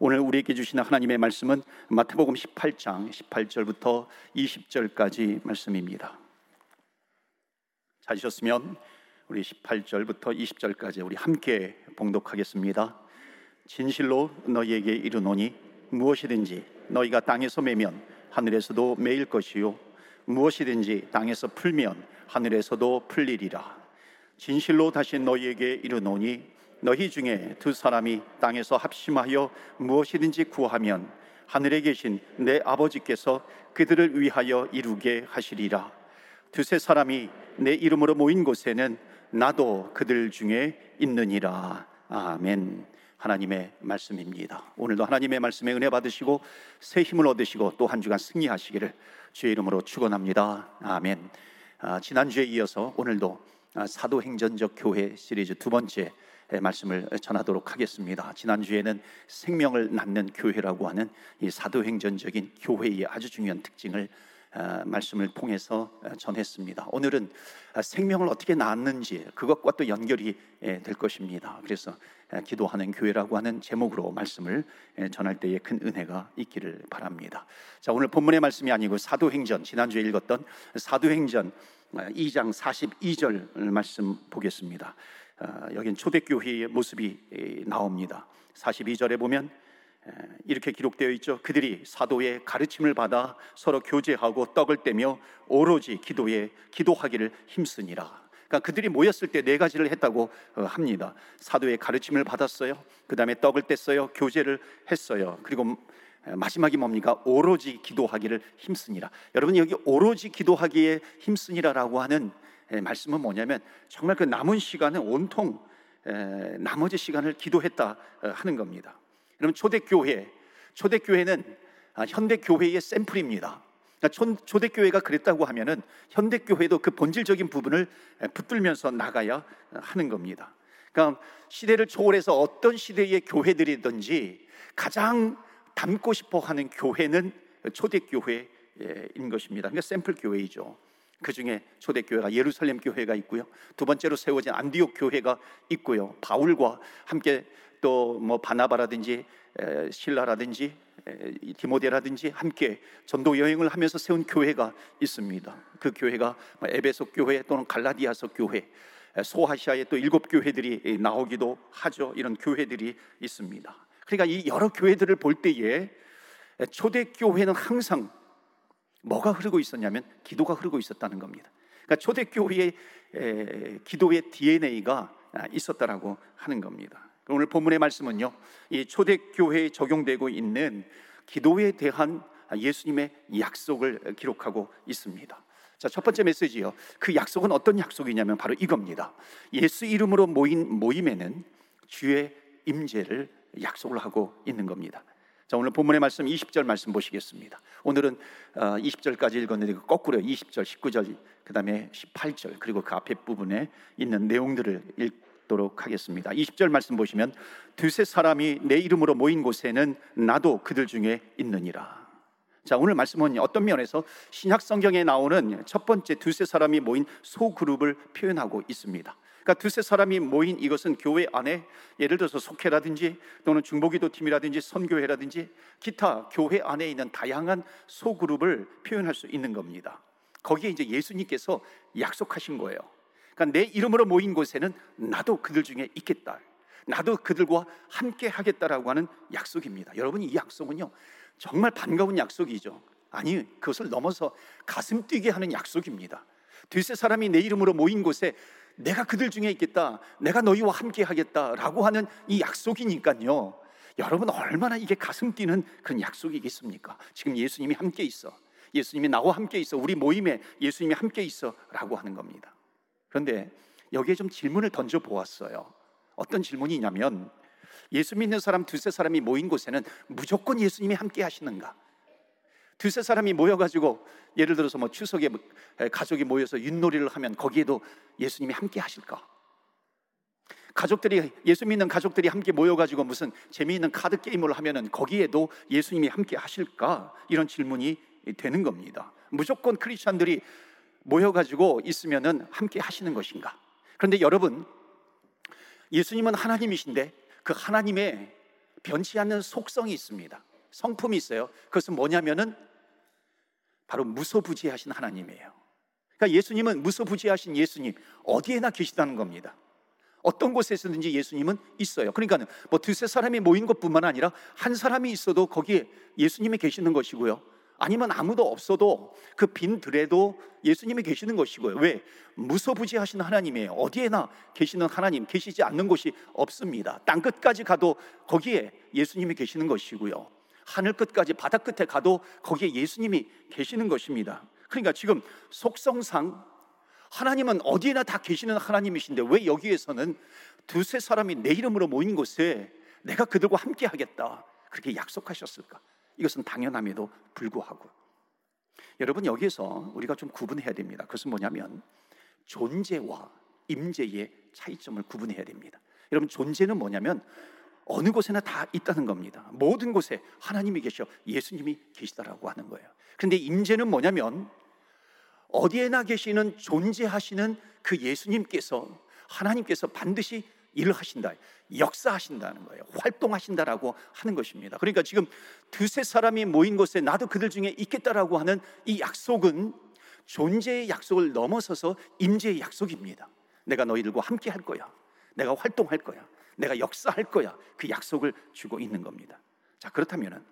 오늘 우리에게 주신 하나님의 말씀은 마태복음 18장 18절부터 20절까지 말씀입니다. 찾으셨으면 우리 18절부터 20절까지 우리 함께 봉독하겠습니다. 진실로 너희에게 이르노니 무엇이든지 너희가 땅에서 매면 하늘에서도 매일 것이요 무엇이든지 땅에서 풀면 하늘에서도 풀리리라. 진실로 다시 너희에게 이르노니 너희 중에 두 사람이 땅에서 합심하여 무엇이든지 구하면 하늘에 계신 내 아버지께서 그들을 위하여 이루게 하시리라. 두세 사람이 내 이름으로 모인 곳에는 나도 그들 중에 있느니라. 아멘. 하나님의 말씀입니다. 오늘도 하나님의 말씀에 은혜 받으시고 새 힘을 얻으시고 또 한 주간 승리하시기를 주의 이름으로 축원합니다. 아멘. 아, 지난주에 이어서 오늘도 아, 사도행전적 교회 시리즈 두 번째 말씀을 전하도록 하겠습니다. 지난주에는 생명을 낳는 교회라고 하는 이 사도행전적인 교회의 아주 중요한 특징을 어, 말씀을 통해서 어, 전했습니다. 오늘은 생명을 어떻게 낳는지 그것과 또 연결이 될 것입니다. 그래서 기도하는 교회라고 하는 제목으로 말씀을 전할 때에 큰 은혜가 있기를 바랍니다. 자, 오늘 본문의 말씀이 아니고 사도행전 지난주에 읽었던 사도행전 2장 42절 말씀 보겠습니다. 어, 여긴 초대교회의 모습이 나옵니다. 42절에 보면 이렇게 기록되어 있죠. 그들이 사도의 가르침을 받아 서로 교제하고 떡을 떼며 오로지 기도에 기도하기를 힘쓰니라. 그러니까 그들이 모였을 때 네 가지를 했다고 어, 합니다. 사도의 가르침을 받았어요. 그 다음에 떡을 뗐어요. 교제를 했어요. 그리고 마지막이 뭡니까? 오로지 기도하기를 힘쓰니라. 여러분 여기 오로지 기도하기에 힘쓰니라라고 하는 말씀은 뭐냐면 정말 그 남은 시간은 온통 나머지 시간을 기도했다 어, 하는 겁니다. 여러분 초대교회, 초대교회는 아, 현대 교회의 샘플입니다. 그러니까 초대교회가 그랬다고 하면은 현대교회도 그 본질적인 부분을 붙들면서 나가야 하는 겁니다. 그러니까 시대를 초월해서 어떤 시대의 교회들이든지 가장 닮고 싶어 하는 교회는 초대교회인 것입니다. 그러니까 샘플 교회이죠. 그 중에 초대교회가 예루살렘 교회가 있고요. 두 번째로 세워진 안디옥 교회가 있고요. 바울과 함께 또 뭐 바나바라든지 신라라든지 디모데라든지 함께 전도 여행을 하면서 세운 교회가 있습니다. 그 교회가 뭐 에베소 교회 또는 갈라디아서 교회, 소아시아의 또 일곱 교회들이 나오기도 하죠. 이런 교회들이 있습니다. 그러니까 이 여러 교회들을 볼 때에 초대 교회는 항상 뭐가 흐르고 있었냐면 기도가 흐르고 있었다는 겁니다. 그러니까 초대교회의 기도의 DNA가 있었다라고 하는 겁니다. 오늘 본문의 말씀은요, 이 초대교회에 적용되고 있는 기도에 대한 예수님의 약속을 기록하고 있습니다. 자, 첫 번째 메시지요. 그 약속은 어떤 약속이냐면 바로 이겁니다. 예수 이름으로 모인 모임에는 주의 임재를 약속을 하고 있는 겁니다. 자, 오늘 본문의 말씀 20절 말씀 보시겠습니다. 오늘은 20절까지 어, 읽었는데 그 거꾸로 20절, 19절, 그다음에 18절 그리고 그 앞에 부분에 있는 내용들을 읽도록 하겠습니다. 20절 말씀 보시면 두세 사람이 내 이름으로 모인 곳에는 나도 그들 중에 있느니라. 자, 오늘 말씀은 어떤 면에서 신약 성경에 나오는 첫 번째 두세 사람이 모인 소그룹을 표현하고 있습니다. 그러니까 두세 사람이 모인 이것은 교회 안에 예를 들어서 속회라든지 또는 중보기도 팀이라든지 선교회라든지 기타 교회 안에 있는 다양한 소그룹을 표현할 수 있는 겁니다. 거기에 이제 예수님께서 약속하신 거예요. 그러니까 내 이름으로 모인 곳에는 나도 그들 중에 있겠다. 나도 그들과 함께 하겠다라고 하는 약속입니다. 여러분 이 약속은요 정말 반가운 약속이죠. 아니 그것을 넘어서 가슴 뛰게 하는 약속입니다. 두세 사람이 내 이름으로 모인 곳에 내가 그들 중에 있겠다. 내가 너희와 함께 하겠다라고 하는 이 약속이니까요. 여러분 얼마나 이게 가슴 뛰는 그런 약속이겠습니까? 지금 예수님이 함께 있어. 예수님이 나와 함께 있어. 우리 모임에 예수님이 함께 있어라고 하는 겁니다. 그런데 여기에 좀 질문을 던져 보았어요. 어떤 질문이냐면 예수 믿는 사람 두세 사람이 모인 곳에는 무조건 예수님이 함께 하시는가? 두세 사람이 모여가지고 예를 들어서 뭐 추석에 가족이 모여서 윷놀이를 하면 거기에도 예수님이 함께 하실까? 가족들이 예수 믿는 가족들이 함께 모여가지고 무슨 재미있는 카드 게임을 하면은 거기에도 예수님이 함께 하실까? 이런 질문이 되는 겁니다. 무조건 크리스천들이 모여가지고 있으면은 함께 하시는 것인가? 그런데 여러분, 예수님은 하나님이신데 그 하나님의 변치 않는 속성이 있습니다. 성품이 있어요. 그것은 뭐냐면은 바로 무소부지하신 하나님이에요. 그러니까 예수님은 무소부지하신 예수님 어디에나 계시다는 겁니다. 어떤 곳에서든지 예수님은 있어요. 그러니까 뭐 두세 사람이 모인 것뿐만 아니라 한 사람이 있어도 거기에 예수님이 계시는 것이고요. 아니면 아무도 없어도 그 빈 들에도 예수님이 계시는 것이고요. 왜? 무소부지하신 하나님이에요. 어디에나 계시는 하나님, 계시지 않는 곳이 없습니다. 땅 끝까지 가도 거기에 예수님이 계시는 것이고요. 하늘 끝까지 바다 끝에 가도 거기에 예수님이 계시는 것입니다. 그러니까 지금 속성상 하나님은 어디에나 다 계시는 하나님이신데 왜 여기에서는 두세 사람이 내 이름으로 모인 곳에 내가 그들과 함께 하겠다. 그렇게 약속하셨을까? 이것은 당연함에도 불구하고 여러분 여기에서 우리가 좀 구분해야 됩니다. 그것은 뭐냐면 존재와 임재의 차이점을 구분해야 됩니다. 여러분 존재는 뭐냐면 어느 곳에나 다 있다는 겁니다. 모든 곳에 하나님이 계셔 예수님이 계시다라고 하는 거예요. 그런데 임재는 뭐냐면 어디에나 계시는 존재하시는 그 예수님께서 하나님께서 반드시 일을 하신다. 역사하신다는 거예요. 활동하신다라고 하는 것입니다. 그러니까 지금 두세 사람이 모인 곳에 나도 그들 중에 있겠다라고 하는 이 약속은 존재의 약속을 넘어서서 임재의 약속입니다. 내가 너희들과 함께 할 거야. 내가 활동할 거야. 내가 역사할 거야. 그 약속을 주고 있는 겁니다. 자, 그렇다면은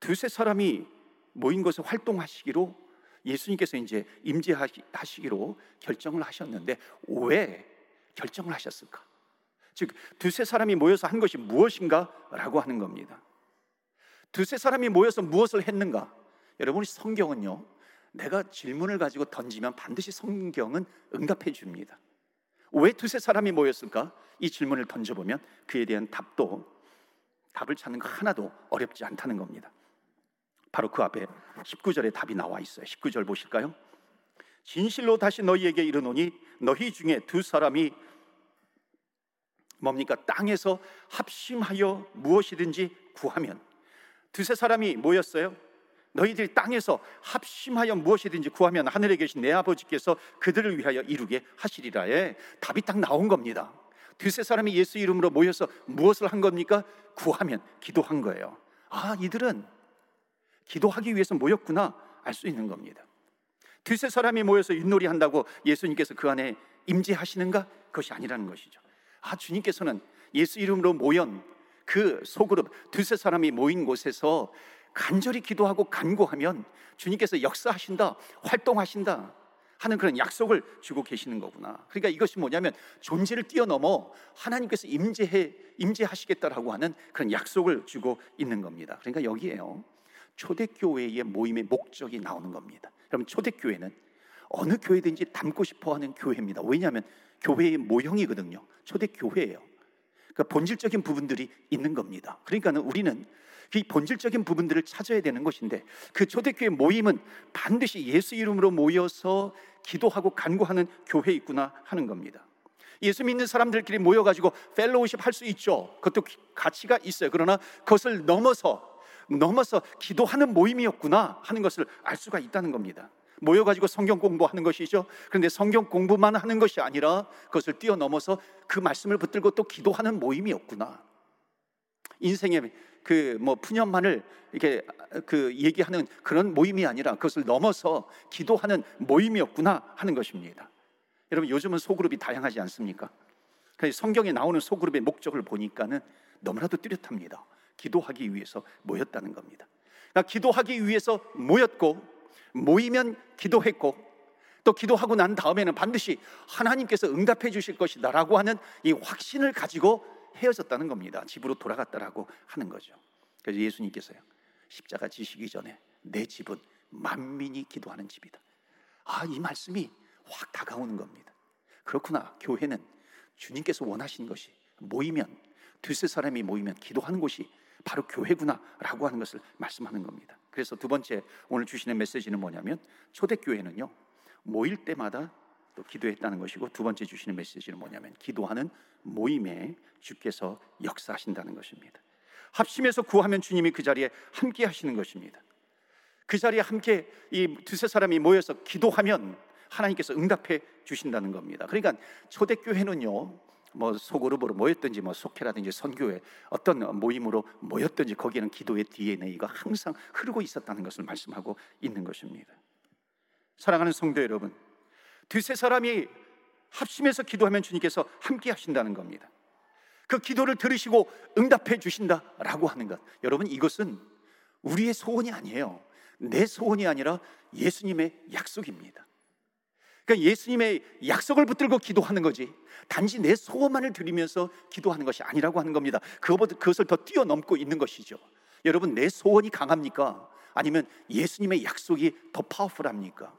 두세 사람이 모인 곳에 활동하시기로 예수님께서 이제 임재하시기로 결정을 하셨는데 왜 결정을 하셨을까? 즉 두세 사람이 모여서 한 것이 무엇인가라고 하는 겁니다. 두세 사람이 모여서 무엇을 했는가? 여러분 성경은요. 내가 질문을 가지고 던지면 반드시 성경은 응답해 줍니다. 왜 두세 사람이 모였을까? 이 질문을 던져보면 그에 대한 답도 답을 찾는 거 하나도 어렵지 않다는 겁니다. 바로 그 앞에 19절에 답이 나와 있어요. 19절 보실까요? 진실로 다시 너희에게 이르노니 너희 중에 두 사람이 뭡니까? 땅에서 합심하여 무엇이든지 구하면 두세 사람이 모였어요. 너희들이 땅에서 합심하여 무엇이든지 구하면 하늘에 계신 내 아버지께서 그들을 위하여 이루게 하시리라에 답이 딱 나온 겁니다. 두세 사람이 예수 이름으로 모여서 무엇을 한 겁니까? 구하면 기도한 거예요. 아, 이들은 기도하기 위해서 모였구나 알 수 있는 겁니다. 두세 사람이 모여서 윷놀이 한다고 예수님께서 그 안에 임재하시는가? 그것이 아니라는 것이죠. 아, 주님께서는 예수 이름으로 모연 그 소그룹 두세 사람이 모인 곳에서 간절히 기도하고 간구하면 주님께서 역사하신다, 활동하신다 하는 그런 약속을 주고 계시는 거구나. 그러니까 이것이 뭐냐면 존재를 뛰어넘어 하나님께서 임재해 임재하시겠다라고 하는 그런 약속을 주고 있는 겁니다. 그러니까 여기에요. 초대교회의 모임의 목적이 나오는 겁니다. 그럼 초대교회는 어느 교회든지 닮고 싶어 하는 교회입니다. 왜냐하면 교회의 모형이거든요. 초대 교회예요. 그러니까 본질적인 부분들이 있는 겁니다. 그러니까는 우리는 이 본질적인 부분들을 찾아야 되는 것인데 그 초대교회 모임은 반드시 예수 이름으로 모여서 기도하고 간구하는 교회 있구나 하는 겁니다. 예수 믿는 사람들끼리 모여가지고 펠로우십 할 수 있죠. 그것도 가치가 있어요. 그러나 그것을 넘어서 넘어서 기도하는 모임이었구나 하는 것을 알 수가 있다는 겁니다. 모여가지고 성경 공부하는 것이죠. 그런데 성경 공부만 하는 것이 아니라 그것을 뛰어넘어서 그 말씀을 붙들고 또 기도하는 모임이었구나. 인생의 그 뭐 푸념만을 이렇게 그 얘기하는 그런 모임이 아니라 그것을 넘어서 기도하는 모임이었구나 하는 것입니다. 여러분 요즘은 소그룹이 다양하지 않습니까? 성경에 나오는 소그룹의 목적을 보니까는 너무나도 뚜렷합니다. 기도하기 위해서 모였다는 겁니다. 그러니까 기도하기 위해서 모였고 모이면 기도했고 또 기도하고 난 다음에는 반드시 하나님께서 응답해 주실 것이다라고 하는 이 확신을 가지고 헤어졌다는 겁니다. 집으로 돌아갔다라고 하는 거죠. 그래서 예수님께서요. 십자가 지시기 전에 내 집은 만민이 기도하는 집이다. 아, 이 말씀이 확 다가오는 겁니다. 그렇구나. 교회는 주님께서 원하시는 것이 모이면 두세 사람이 모이면 기도하는 곳이 바로 교회구나라고 하는 것을 말씀하는 겁니다. 그래서 두 번째 오늘 주시는 메시지는 뭐냐면 초대교회는요 모일 때마다 또 기도했다는 것이고 두 번째 주시는 메시지는 뭐냐면 기도하는 모임에 주께서 역사하신다는 것입니다. 합심해서 구하면 주님이 그 자리에 함께 하시는 것입니다. 그 자리에 함께 이 두세 사람이 모여서 기도하면 하나님께서 응답해 주신다는 겁니다. 그러니까 초대교회는요 뭐 소그룹으로 모였든지 뭐 속회라든지 선교회 어떤 모임으로 모였든지 거기에는 기도의 DNA가 항상 흐르고 있었다는 것을 말씀하고 있는 것입니다. 사랑하는 성도 여러분, 두세 사람이 합심해서 기도하면 주님께서 함께 하신다는 겁니다. 그 기도를 들으시고 응답해 주신다라고 하는 것. 여러분 이것은 우리의 소원이 아니에요. 내 소원이 아니라 예수님의 약속입니다. 그러니까 예수님의 약속을 붙들고 기도하는 거지. 단지 내 소원만을 드리면서 기도하는 것이 아니라고 하는 겁니다. 그것을 더 뛰어넘고 있는 것이죠. 여러분 내 소원이 강합니까? 아니면 예수님의 약속이 더 파워풀합니까?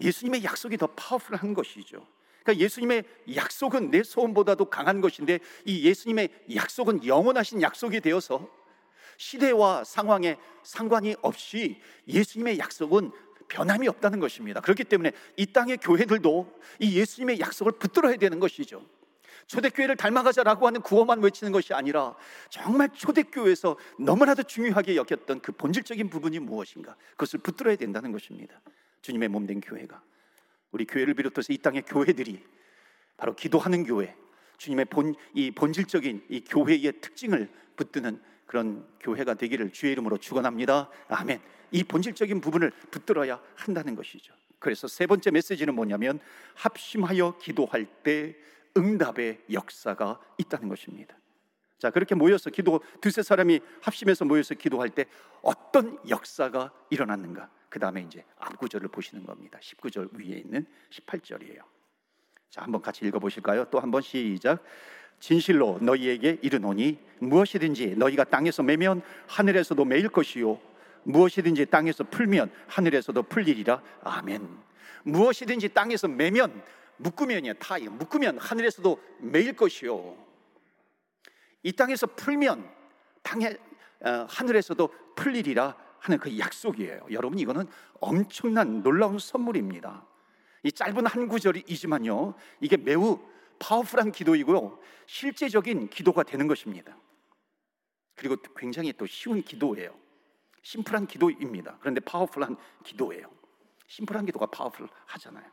예수님의 약속이 더 파워풀한 것이죠. 그러니까 예수님의 약속은 내 소원보다도 강한 것인데 이 예수님의 약속은 영원하신 약속이 되어서 시대와 상황에 상관이 없이 예수님의 약속은 변함이 없다는 것입니다. 그렇기 때문에 이 땅의 교회들도 이 예수님의 약속을 붙들어야 되는 것이죠. 초대교회를 닮아가자라고 하는 구호만 외치는 것이 아니라 정말 초대교회에서 너무나도 중요하게 여겼던 그 본질적인 부분이 무엇인가 그것을 붙들어야 된다는 것입니다. 주님의 몸 된 교회가 우리 교회를 비롯해서 이 땅의 교회들이 바로 기도하는 교회, 주님의 본 이 본질적인 이 교회의 특징을 붙드는 그런 교회가 되기를 주의 이름으로 축원합니다. 아멘. 이 본질적인 부분을 붙들어야 한다는 것이죠. 그래서 세 번째 메시지는 뭐냐면 합심하여 기도할 때 응답의 역사가 있다는 것입니다. 자, 그렇게 모여서 기도 두세 사람이 합심해서 모여서 기도할 때 어떤 역사가 일어났는가? 그 다음에 이제 앞구절을 보시는 겁니다. 19절 위에 있는 18절이에요. 자, 한번 같이 읽어보실까요? 또 한번 시작. 진실로 너희에게 이르노니 무엇이든지 너희가 땅에서 매면 하늘에서도 매일 것이요 무엇이든지 땅에서 풀면 하늘에서도 풀리리라. 아멘. 무엇이든지 땅에서 매면 묶으면이야 타이 묶으면 하늘에서도 매일 것이요. 이 땅에서 풀면 땅에 어, 하늘에서도 풀리리라 하는 그 약속이에요. 여러분 이거는 엄청난 놀라운 선물입니다. 이 짧은 한 구절이지만요. 이게 매우 powerful한 기도이고요. 실제적인 기도가 되는 것입니다. 그리고 굉장히 또 쉬운 기도예요. 심플한 기도입니다. 그런데 powerful한 기도예요. 심플한 기도가 powerful하잖아요.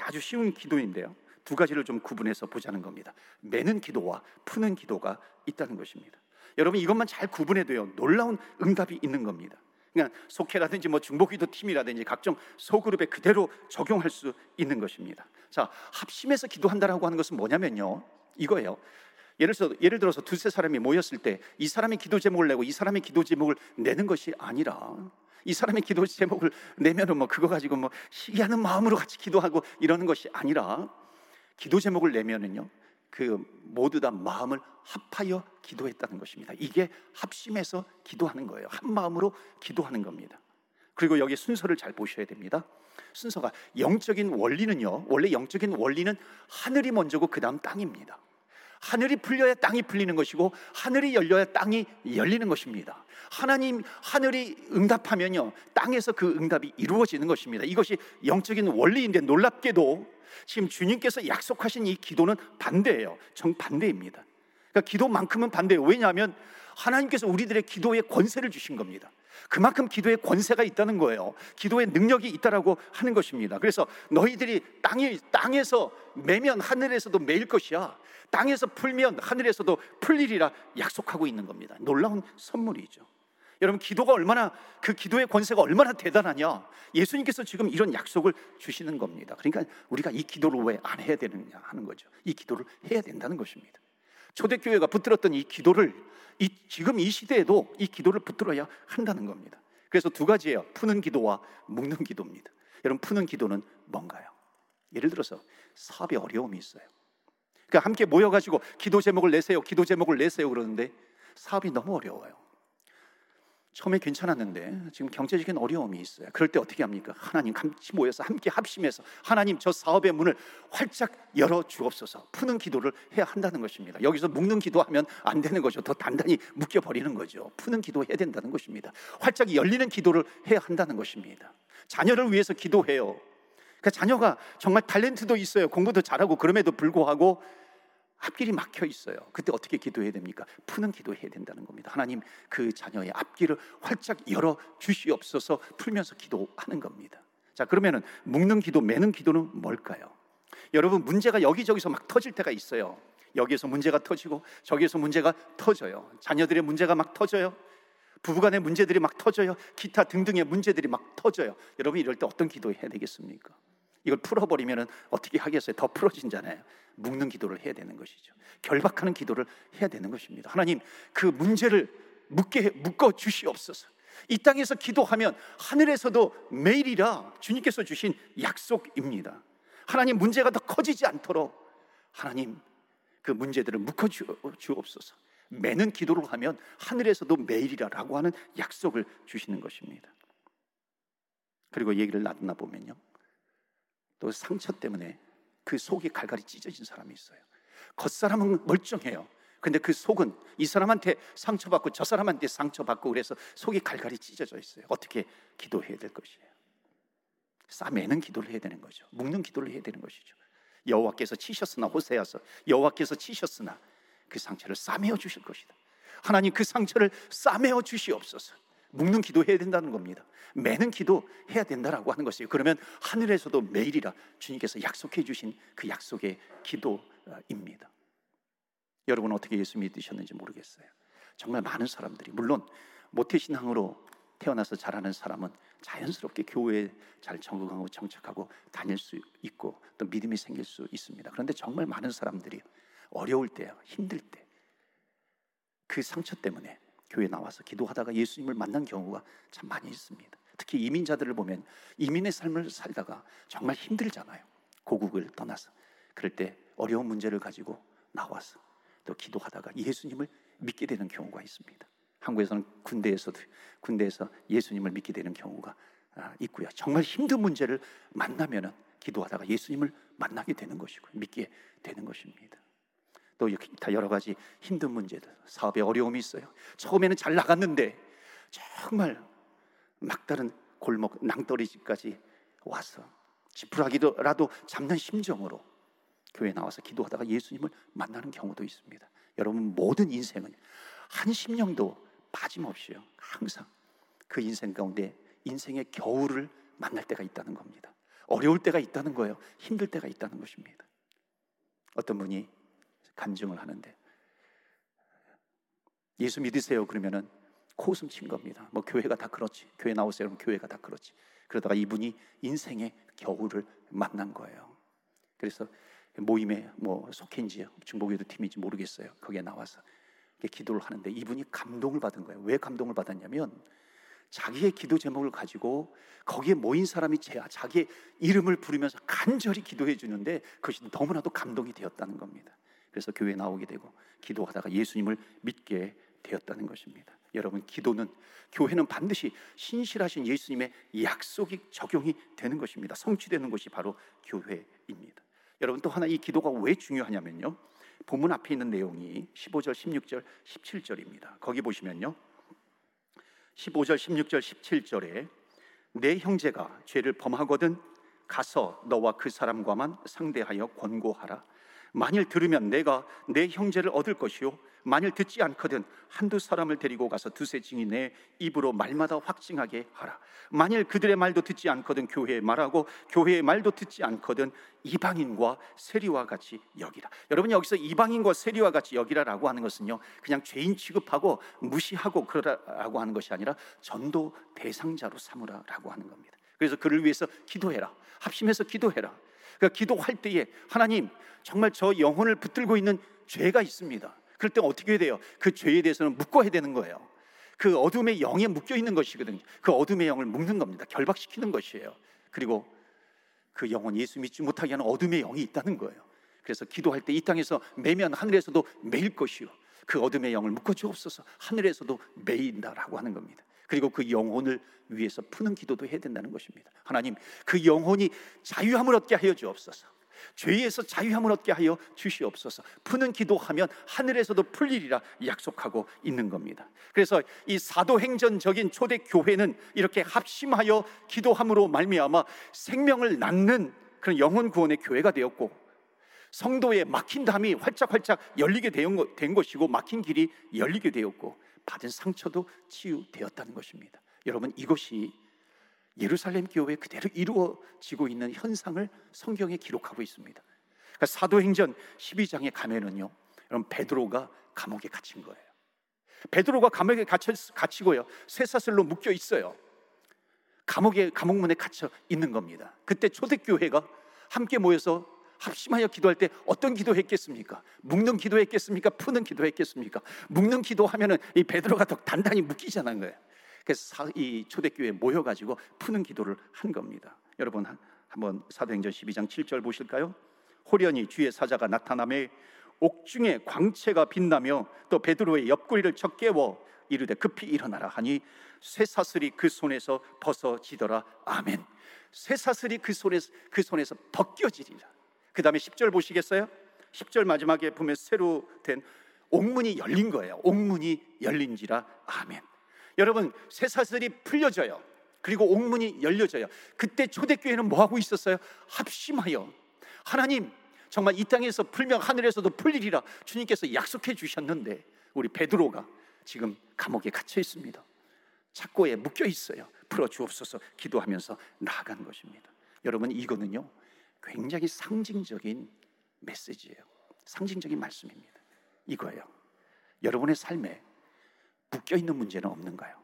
아주 쉬운 기도인데요. 두 가지를 좀 구분해서 보자는 겁니다. 매는 기도와 푸는 기도가 있다는 것입니다. 여러분 이것만 잘 구분해도요 놀라운 응답이 있는 겁니다. 그냥 속회라든지 뭐 중보기도 팀이라든지 각종 소그룹에 그대로 적용할 수 있는 것입니다. 자 합심해서 기도한다라고 하는 것은 뭐냐면요 이거예요. 예를 들어서 예를 들어서 두세 사람이 모였을 때 이 사람이 기도 제목을 내고 이 사람이 기도 제목을 내는 것이 아니라 이 사람의 기도 제목을 내면은 뭐 그거 가지고 뭐 시기하는 마음으로 같이 기도하고 이러는 것이 아니라 기도 제목을 내면은요 그 모두 다 마음을 합하여 기도했다는 것입니다. 이게 합심해서 기도하는 거예요. 한 마음으로 기도하는 겁니다. 그리고 여기 순서를 잘 보셔야 됩니다. 순서가 영적인 원리는요. 원래 영적인 원리는 하늘이 먼저고 그다음 땅입니다. 하늘이 풀려야 땅이 풀리는 것이고 하늘이 열려야 땅이 열리는 것입니다. 하나님 하늘이 응답하면요 땅에서 그 응답이 이루어지는 것입니다. 이것이 영적인 원리인데 놀랍게도 지금 주님께서 약속하신 이 기도는 반대예요. 정반대입니다. 그러니까 기도만큼은 반대예요. 왜냐하면 하나님께서 우리들의 기도에 권세를 주신 겁니다. 그만큼 기도에 권세가 있다는 거예요. 기도에 능력이 있다라고 하는 것입니다. 그래서 너희들이 땅이 땅에서 매면 하늘에서도 매일 것이야. 땅에서 풀면 하늘에서도 풀리리라 약속하고 있는 겁니다. 놀라운 선물이죠. 여러분 기도가 얼마나 그 기도의 권세가 얼마나 대단하냐? 예수님께서 지금 이런 약속을 주시는 겁니다. 그러니까 우리가 이 기도를 왜 안 해야 되느냐 하는 거죠. 이 기도를 해야 된다는 것입니다. 초대교회가 붙들었던 이 기도를 이, 지금 이 시대에도 이 기도를 붙들어야 한다는 겁니다. 그래서 두 가지예요. 푸는 기도와 묶는 기도입니다. 여러분 푸는 기도는 뭔가요? 예를 들어서 사업에 어려움이 있어요. 그러니까 함께 모여가지고 기도 제목을 내세요, 기도 제목을 내세요 그러는데 사업이 너무 어려워요. 처음에 괜찮았는데 지금 경제적인 어려움이 있어요. 그럴 때 어떻게 합니까? 하나님 같이 모여서 함께 합심해서 하나님 저 사업의 문을 활짝 열어 주옵소서. 푸는 기도를 해야 한다는 것입니다. 여기서 묶는 기도하면 안 되는 거죠. 더 단단히 묶여 버리는 거죠. 푸는 기도해야 된다는 것입니다. 활짝 열리는 기도를 해야 한다는 것입니다. 자녀를 위해서 기도해요. 그 자녀가 정말 탤런트도 있어요. 공부도 잘하고 그럼에도 불구하고 앞길이 막혀 있어요. 그때 어떻게 기도해야 됩니까? 푸는 기도해야 된다는 겁니다. 하나님 그 자녀의 앞길을 활짝 열어 주시옵소서 풀면서 기도하는 겁니다. 자, 그러면은 묶는 기도, 매는 기도는 뭘까요? 여러분 문제가 여기저기서 막 터질 때가 있어요. 여기에서 문제가 터지고 저기에서 문제가 터져요. 자녀들의 문제가 막 터져요. 부부간의 문제들이 막 터져요. 기타 등등의 문제들이 막 터져요. 여러분 이럴 때 어떤 기도 해야 되겠습니까? 이걸 풀어버리면 어떻게 하겠어요? 더 풀어진잖아요. 묶는 기도를 해야 되는 것이죠. 결박하는 기도를 해야 되는 것입니다. 하나님 그 문제를 묶게 묶어 주시옵소서. 이 땅에서 기도하면 하늘에서도 매일이라 주님께서 주신 약속입니다. 하나님 문제가 더 커지지 않도록 하나님 그 문제들을 묶어 주옵소서. 매는 기도를 하면 하늘에서도 매일이라라고 하는 약속을 주시는 것입니다. 그리고 얘기를 나누나 보면요. 또 상처 때문에 그 속이 갈갈이 찢어진 사람이 있어요. 겉사람은 멀쩡해요. 근데 그 속은 이 사람한테 상처받고 저 사람한테 상처받고 그래서 속이 갈갈이 찢어져 있어요. 어떻게 기도해야 될 것이에요? 싸매는 기도를 해야 되는 거죠. 묶는 기도를 해야 되는 것이죠. 여호와께서 치셨으나 호세아서 여호와께서 치셨으나 그 상처를 싸매어 주실 것이다. 하나님 그 상처를 싸매어 주시옵소서. 묶는 기도해야 된다는 겁니다. 매는 기도 해야 된다라고 하는 것이에요. 그러면 하늘에서도 매일이라 주님께서 약속해 주신 그 약속의 기도입니다. 여러분 어떻게 예수 믿으셨는지 모르겠어요. 정말 많은 사람들이 물론 모태신앙으로 태어나서 자라는 사람은 자연스럽게 교회에 잘 적응하고 정착하고 다닐 수 있고 또 믿음이 생길 수 있습니다. 그런데 정말 많은 사람들이 어려울 때, 힘들 때 그 상처 때문에 교회 나와서 기도하다가 예수님을 만난 경우가 참 많이 있습니다. 특히 이민자들을 보면 이민의 삶을 살다가 정말 힘들잖아요. 고국을 떠나서 그럴 때 어려운 문제를 가지고 나와서 또 기도하다가 예수님을 믿게 되는 경우가 있습니다. 한국에서는 군대에서도 군대에서 예수님을 믿게 되는 경우가 아, 있고요. 정말 힘든 문제를 만나면은 기도하다가 예수님을 만나게 되는 것이고 믿게 되는 것입니다. 또다 여러 가지 힘든 문제들, 사업에 어려움이 있어요. 처음에는 잘 나갔는데 정말 막다른 골목 낭떠리 집까지 와서 지푸라기라도 잡는 심정으로 교회 나와서 기도하다가 예수님을 만나는 경우도 있습니다. 여러분 모든 인생은 한 심령도 빠짐없이요. 항상 그 인생 가운데 인생의 겨울을 만날 때가 있다는 겁니다. 어려울 때가 있다는 거예요. 힘들 때가 있다는 것입니다. 어떤 분이 간증을 하는데 예수 믿으세요 그러면은 코웃음 친 겁니다. 뭐 교회가 다 그렇지. 교회 나오세요. 그럼 교회가 다 그렇지. 그러다가 이분이 인생의 겨울을 만난 거예요. 그래서 모임에 뭐 속해인지 중보교도 팀인지 모르겠어요. 거기에 나와서 기도를 하는데 이분이 감동을 받은 거예요. 왜 감동을 받았냐면 자기의 기도 제목을 가지고 거기에 모인 사람이 자기의 이름을 부르면서 간절히 기도해 주는데 그것이 너무나도 감동이 되었다는 겁니다. 그래서 교회에 나오게 되고 기도하다가 예수님을 믿게 되었다는 것입니다. 여러분 기도는 교회는 반드시 신실하신 예수님의 약속이 적용이 되는 것입니다. 성취되는 것이 바로 교회입니다. 여러분 또 하나 이 기도가 왜 중요하냐면요. 본문 앞에 있는 내용이 15절, 16절, 17절입니다. 거기 보시면요. 15절, 16절, 17절에 내 형제가 죄를 범하거든 가서 너와 그 사람과만 상대하여 권고하라. 만일 들으면 내가 내 형제를 얻을 것이요 만일 듣지 않거든 한두 사람을 데리고 가서 두세 증이 내 입으로 말마다 확증하게 하라. 만일 그들의 말도 듣지 않거든 교회의 말하고 교회의 말도 듣지 않거든 이방인과 세리와 같이 여기라. 여러분 여기서 이방인과 세리와 같이 여기라라고 하는 것은요 그냥 죄인 취급하고 무시하고 그러라고 하는 것이 아니라 전도 대상자로 삼으라라고 하는 겁니다. 그래서 그를 위해서 기도해라. 합심해서 기도해라 그러니까 기도할 때에 하나님 정말 저 영혼을 붙들고 있는 죄가 있습니다. 그럴 때 어떻게 돼요? 그 죄에 대해서는 묶어야 되는 거예요. 그 어둠의 영에 묶여 있는 것이거든요. 그 어둠의 영을 묶는 겁니다. 결박시키는 것이에요. 그리고 그 영혼 예수 믿지 못하게 하는 어둠의 영이 있다는 거예요. 그래서 기도할 때 이 땅에서 매면 하늘에서도 매일 것이요. 그 어둠의 영을 묶어 주옵소서. 하늘에서도 매인다라고 하는 겁니다. 그리고 그 영혼을 위해서 푸는 기도도 해야 된다는 것입니다. 하나님, 그 영혼이 자유함을 얻게 하여 주옵소서. 죄에서 자유함을 얻게 하여 주시옵소서. 푸는 기도하면 하늘에서도 풀리리라 약속하고 있는 겁니다. 그래서 이 사도행전적인 초대 교회는 이렇게 합심하여 기도함으로 말미암아 생명을 낳는 그런 영혼 구원의 교회가 되었고 성도의 막힌 담이 활짝활짝 열리게 된 것이고 막힌 길이 열리게 되었고 받은 상처도 치유되었다는 것입니다. 여러분 이것이 예루살렘 교회 그대로 이루어지고 있는 현상을 성경에 기록하고 있습니다. 그러니까 사도행전 12장에 가면은요, 여러분 베드로가 감옥에 갇힌 거예요. 베드로가 감옥에 갇혀, 갇히고요, 쇠사슬로 묶여 있어요. 감옥에 감옥문에 갇혀 있는 겁니다. 그때 초대교회가 함께 모여서 합심하여 기도할 때 어떤 기도했겠습니까? 묶는 기도했겠습니까? 푸는 기도했겠습니까? 묶는 기도하면은 이 베드로가 더 단단히 묶이잖아요. 그래서 이 초대교회 모여가지고 푸는 기도를 한 겁니다. 여러분 한번 사도행전 12장 7절 보실까요? 호련히 주의 사자가 나타남에 옥중에 광채가 빛나며 또 베드로의 옆구리를 쳐 깨워 이르되 급히 일어나라 하니 쇠사슬이 그 손에서 벗어지더라. 아멘. 쇠사슬이 그 손에서 그 손에서 벗겨지리라. 그 다음에 10절 보시겠어요? 10절 마지막에 보면 새로 된 옥문이 열린 거예요. 옥문이 열린지라 아멘. 여러분 쇠사슬이 풀려져요. 그리고 옥문이 열려져요. 그때 초대교회는 뭐 하고 있었어요? 합심하여 하나님 정말 이 땅에서 풀면 하늘에서도 풀리리라 주님께서 약속해 주셨는데 우리 베드로가 지금 감옥에 갇혀 있습니다. 착고에 묶여 있어요. 풀어 주옵소서 기도하면서 나아간 것입니다. 여러분 이거는요 굉장히 상징적인 메시지예요. 상징적인 말씀입니다. 이거예요. 여러분의 삶에 묶여 있는 문제는 없는가요?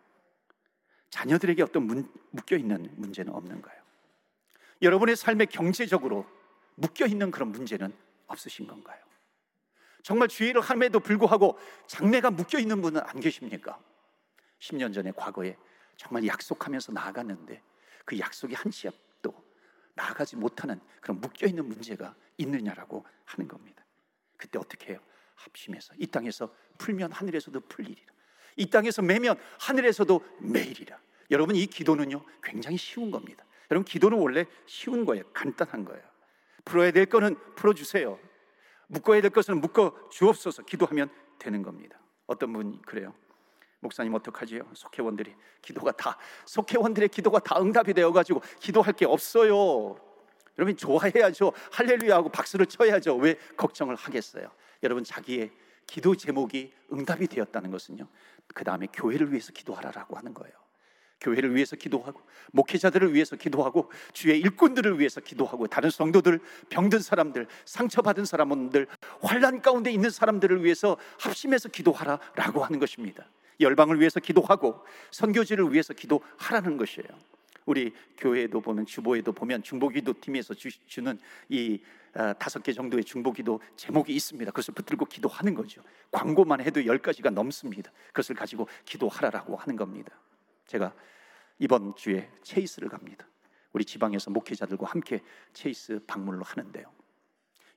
자녀들에게 어떤 문, 묶여 있는 문제는 없는가요? 여러분의 삶에 경제적으로 묶여 있는 그런 문제는 없으신 건가요? 정말 주의를 함에도 불구하고 장래가 묶여 있는 분은 안 계십니까? 10년 전에 과거에 정말 약속하면서 나아갔는데 그 약속이 한치 앞도 나아가지 못하는 그런 묶여 있는 문제가 있느냐라고 하는 겁니다. 그때 어떻게 해요? 합심해서 이 땅에서 풀면 하늘에서도 풀리리라. 이 땅에서 매면 하늘에서도 매일이라. 여러분 이 기도는요 굉장히 쉬운 겁니다. 여러분 기도는 원래 쉬운 거예요. 간단한 거예요. 풀어야 될 거는 풀어 주세요. 묶어야 될 것은 묶어 주옵소서 기도하면 되는 겁니다. 어떤 분이 그래요. 목사님 어떡하지요? 속회원들이 기도가 다 속회원들의 기도가 다 응답이 되어 가지고 기도할 게 없어요. 여러분 좋아해야죠. 할렐루야 하고 박수를 쳐야죠. 왜 걱정을 하겠어요? 여러분 자기의 기도 제목이 응답이 되었다는 것은요. 그다음에 교회를 위해서 기도하라라고 하는 거예요. 교회를 위해서 기도하고 목회자들을 위해서 기도하고 주의 일꾼들을 위해서 기도하고 다른 성도들 병든 사람들 상처받은 사람들 환란 가운데 있는 사람들을 위해서 합심해서 기도하라라고 하는 것입니다. 열방을 위해서 기도하고 선교지를 위해서 기도하라는 것이에요. 우리 교회에도 보면 주보에도 보면 중보기도 팀에서 주, 는이 아, 다섯 개 정도의 중보기도 제목이 있습니다. 그것을 붙들고 기도하는 거죠. 광고만 해도 열 가지가 넘습니다. 그것을 가지고 기도하라라고 하는 겁니다. 제가 이번 주에 체이스를 갑니다. 우리 지방에서 목회자들과 함께 Chase 방문을 하는데요.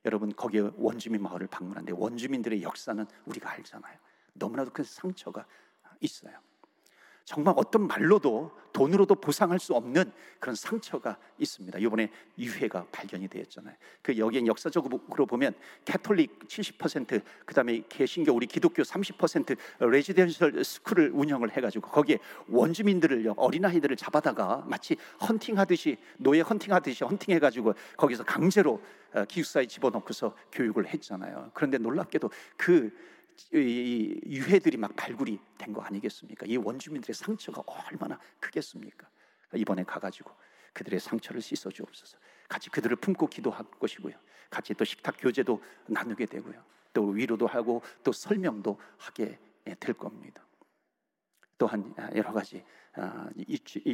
여러분 거기에 원주민 마을을 방문하는데 원주민들의 역사는 우리가 알잖아요. 너무나도 큰 상처가 있어요. 정말 어떤 말로도 돈으로도 보상할 수 없는 그런 상처가 있습니다. 이번에 유해가 발견이 되었잖아요. 그 여기엔 역사적으로 보면 캐톨릭 70% 그다음에 개신교 우리 기독교 30% residential school을 운영을 해가지고 거기에 원주민들을 어린아이들을 잡아다가 마치 헌팅하듯이 노예 헌팅하듯이 헌팅해가지고 거기서 강제로 어, 기숙사에 집어넣고서 교육을 했잖아요. 그런데 놀랍게도 그 유해들이 막 발굴이 된 거 아니겠습니까? 이 원주민들의 상처가 얼마나 크겠습니까? 이번에 가가지고 그들의 상처를 씻어 주옵소서. 같이 그들을 품고 기도할 것이고요. 같이 또 식탁 교제도 나누게 되고요. 또 위로도 하고 또 설명도 하게 될 겁니다. 또한 여러 가지 아,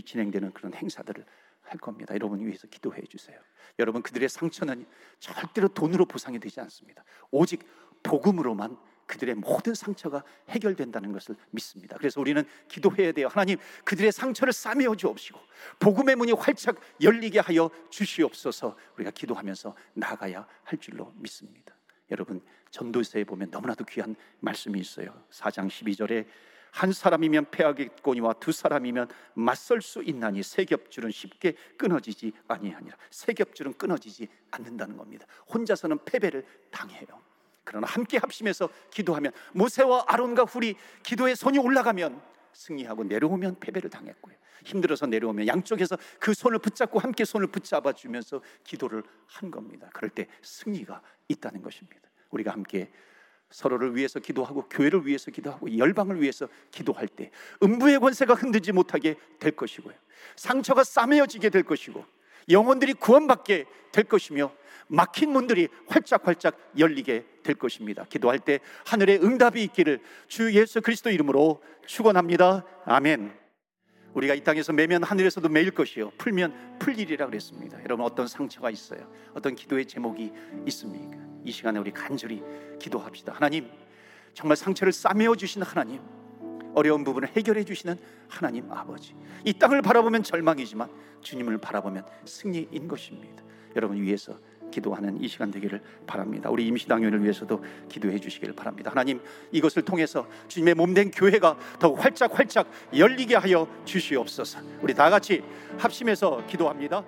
진행되는 그런 행사들을 할 겁니다. 여러분 위해서 기도해 주세요. 여러분 그들의 상처는 절대로 돈으로 보상이 되지 않습니다. 오직 복음으로만 그들의 모든 상처가 해결된다는 것을 믿습니다. 그래서 우리는 기도해야 돼요. 하나님, 그들의 상처를 싸매어 주옵시고 복음의 문이 활짝 열리게 하여 주시옵소서. 우리가 기도하면서 나가야 할 줄로 믿습니다. 여러분, 전도서에 보면 너무나도 귀한 말씀이 있어요. 4장 12절에 한 사람이면 패하겠거니와 두 사람이면 맞설 수 있나니 세 겹줄은 쉽게 끊어지지 아니하니라. 세 겹줄은 끊어지지 않는다는 겁니다. 혼자서는 패배를 당해요. 그러나 함께 합심해서 기도하면 모세와 아론과 훌이 기도에 손이 올라가면 승리하고 내려오면 패배를 당했고요. 힘들어서 내려오면 양쪽에서 그 손을 붙잡고 함께 손을 붙잡아 주면서 기도를 한 겁니다. 그럴 때 승리가 있다는 것입니다. 우리가 함께 서로를 위해서 기도하고 교회를 위해서 기도하고 열방을 위해서 기도할 때 음부의 권세가 흔들지 못하게 될 것이고요. 상처가 싸매어지게 될 것이고 영혼들이 구원받게 될 것이며 막힌 문들이 활짝활짝 열리게 될 것입니다. 기도할 때 하늘의 응답이 있기를 주 예수 그리스도 이름으로 축원합니다. 아멘. 우리가 이 땅에서 매면 하늘에서도 매일 것이요 풀면 풀리리라 그랬습니다. 여러분 어떤 상처가 있어요? 어떤 기도의 제목이 있습니까? 이 시간에 우리 간절히 기도합시다. 하나님 정말 상처를 싸매어 주시는 하나님 어려운 부분을 해결해 주시는 하나님 아버지 이 땅을 바라보면 절망이지만 주님을 바라보면 승리인 것입니다. 여러분 위해서 기도하는 이 시간 되기를 바랍니다. 우리 임시당연을 위해서도 기도해 주시기를 바랍니다. 하나님 이것을 통해서 주님의 몸된 교회가 더욱 활짝 활짝 열리게 하여 주시옵소서. 우리 다 같이 합심해서 기도합니다.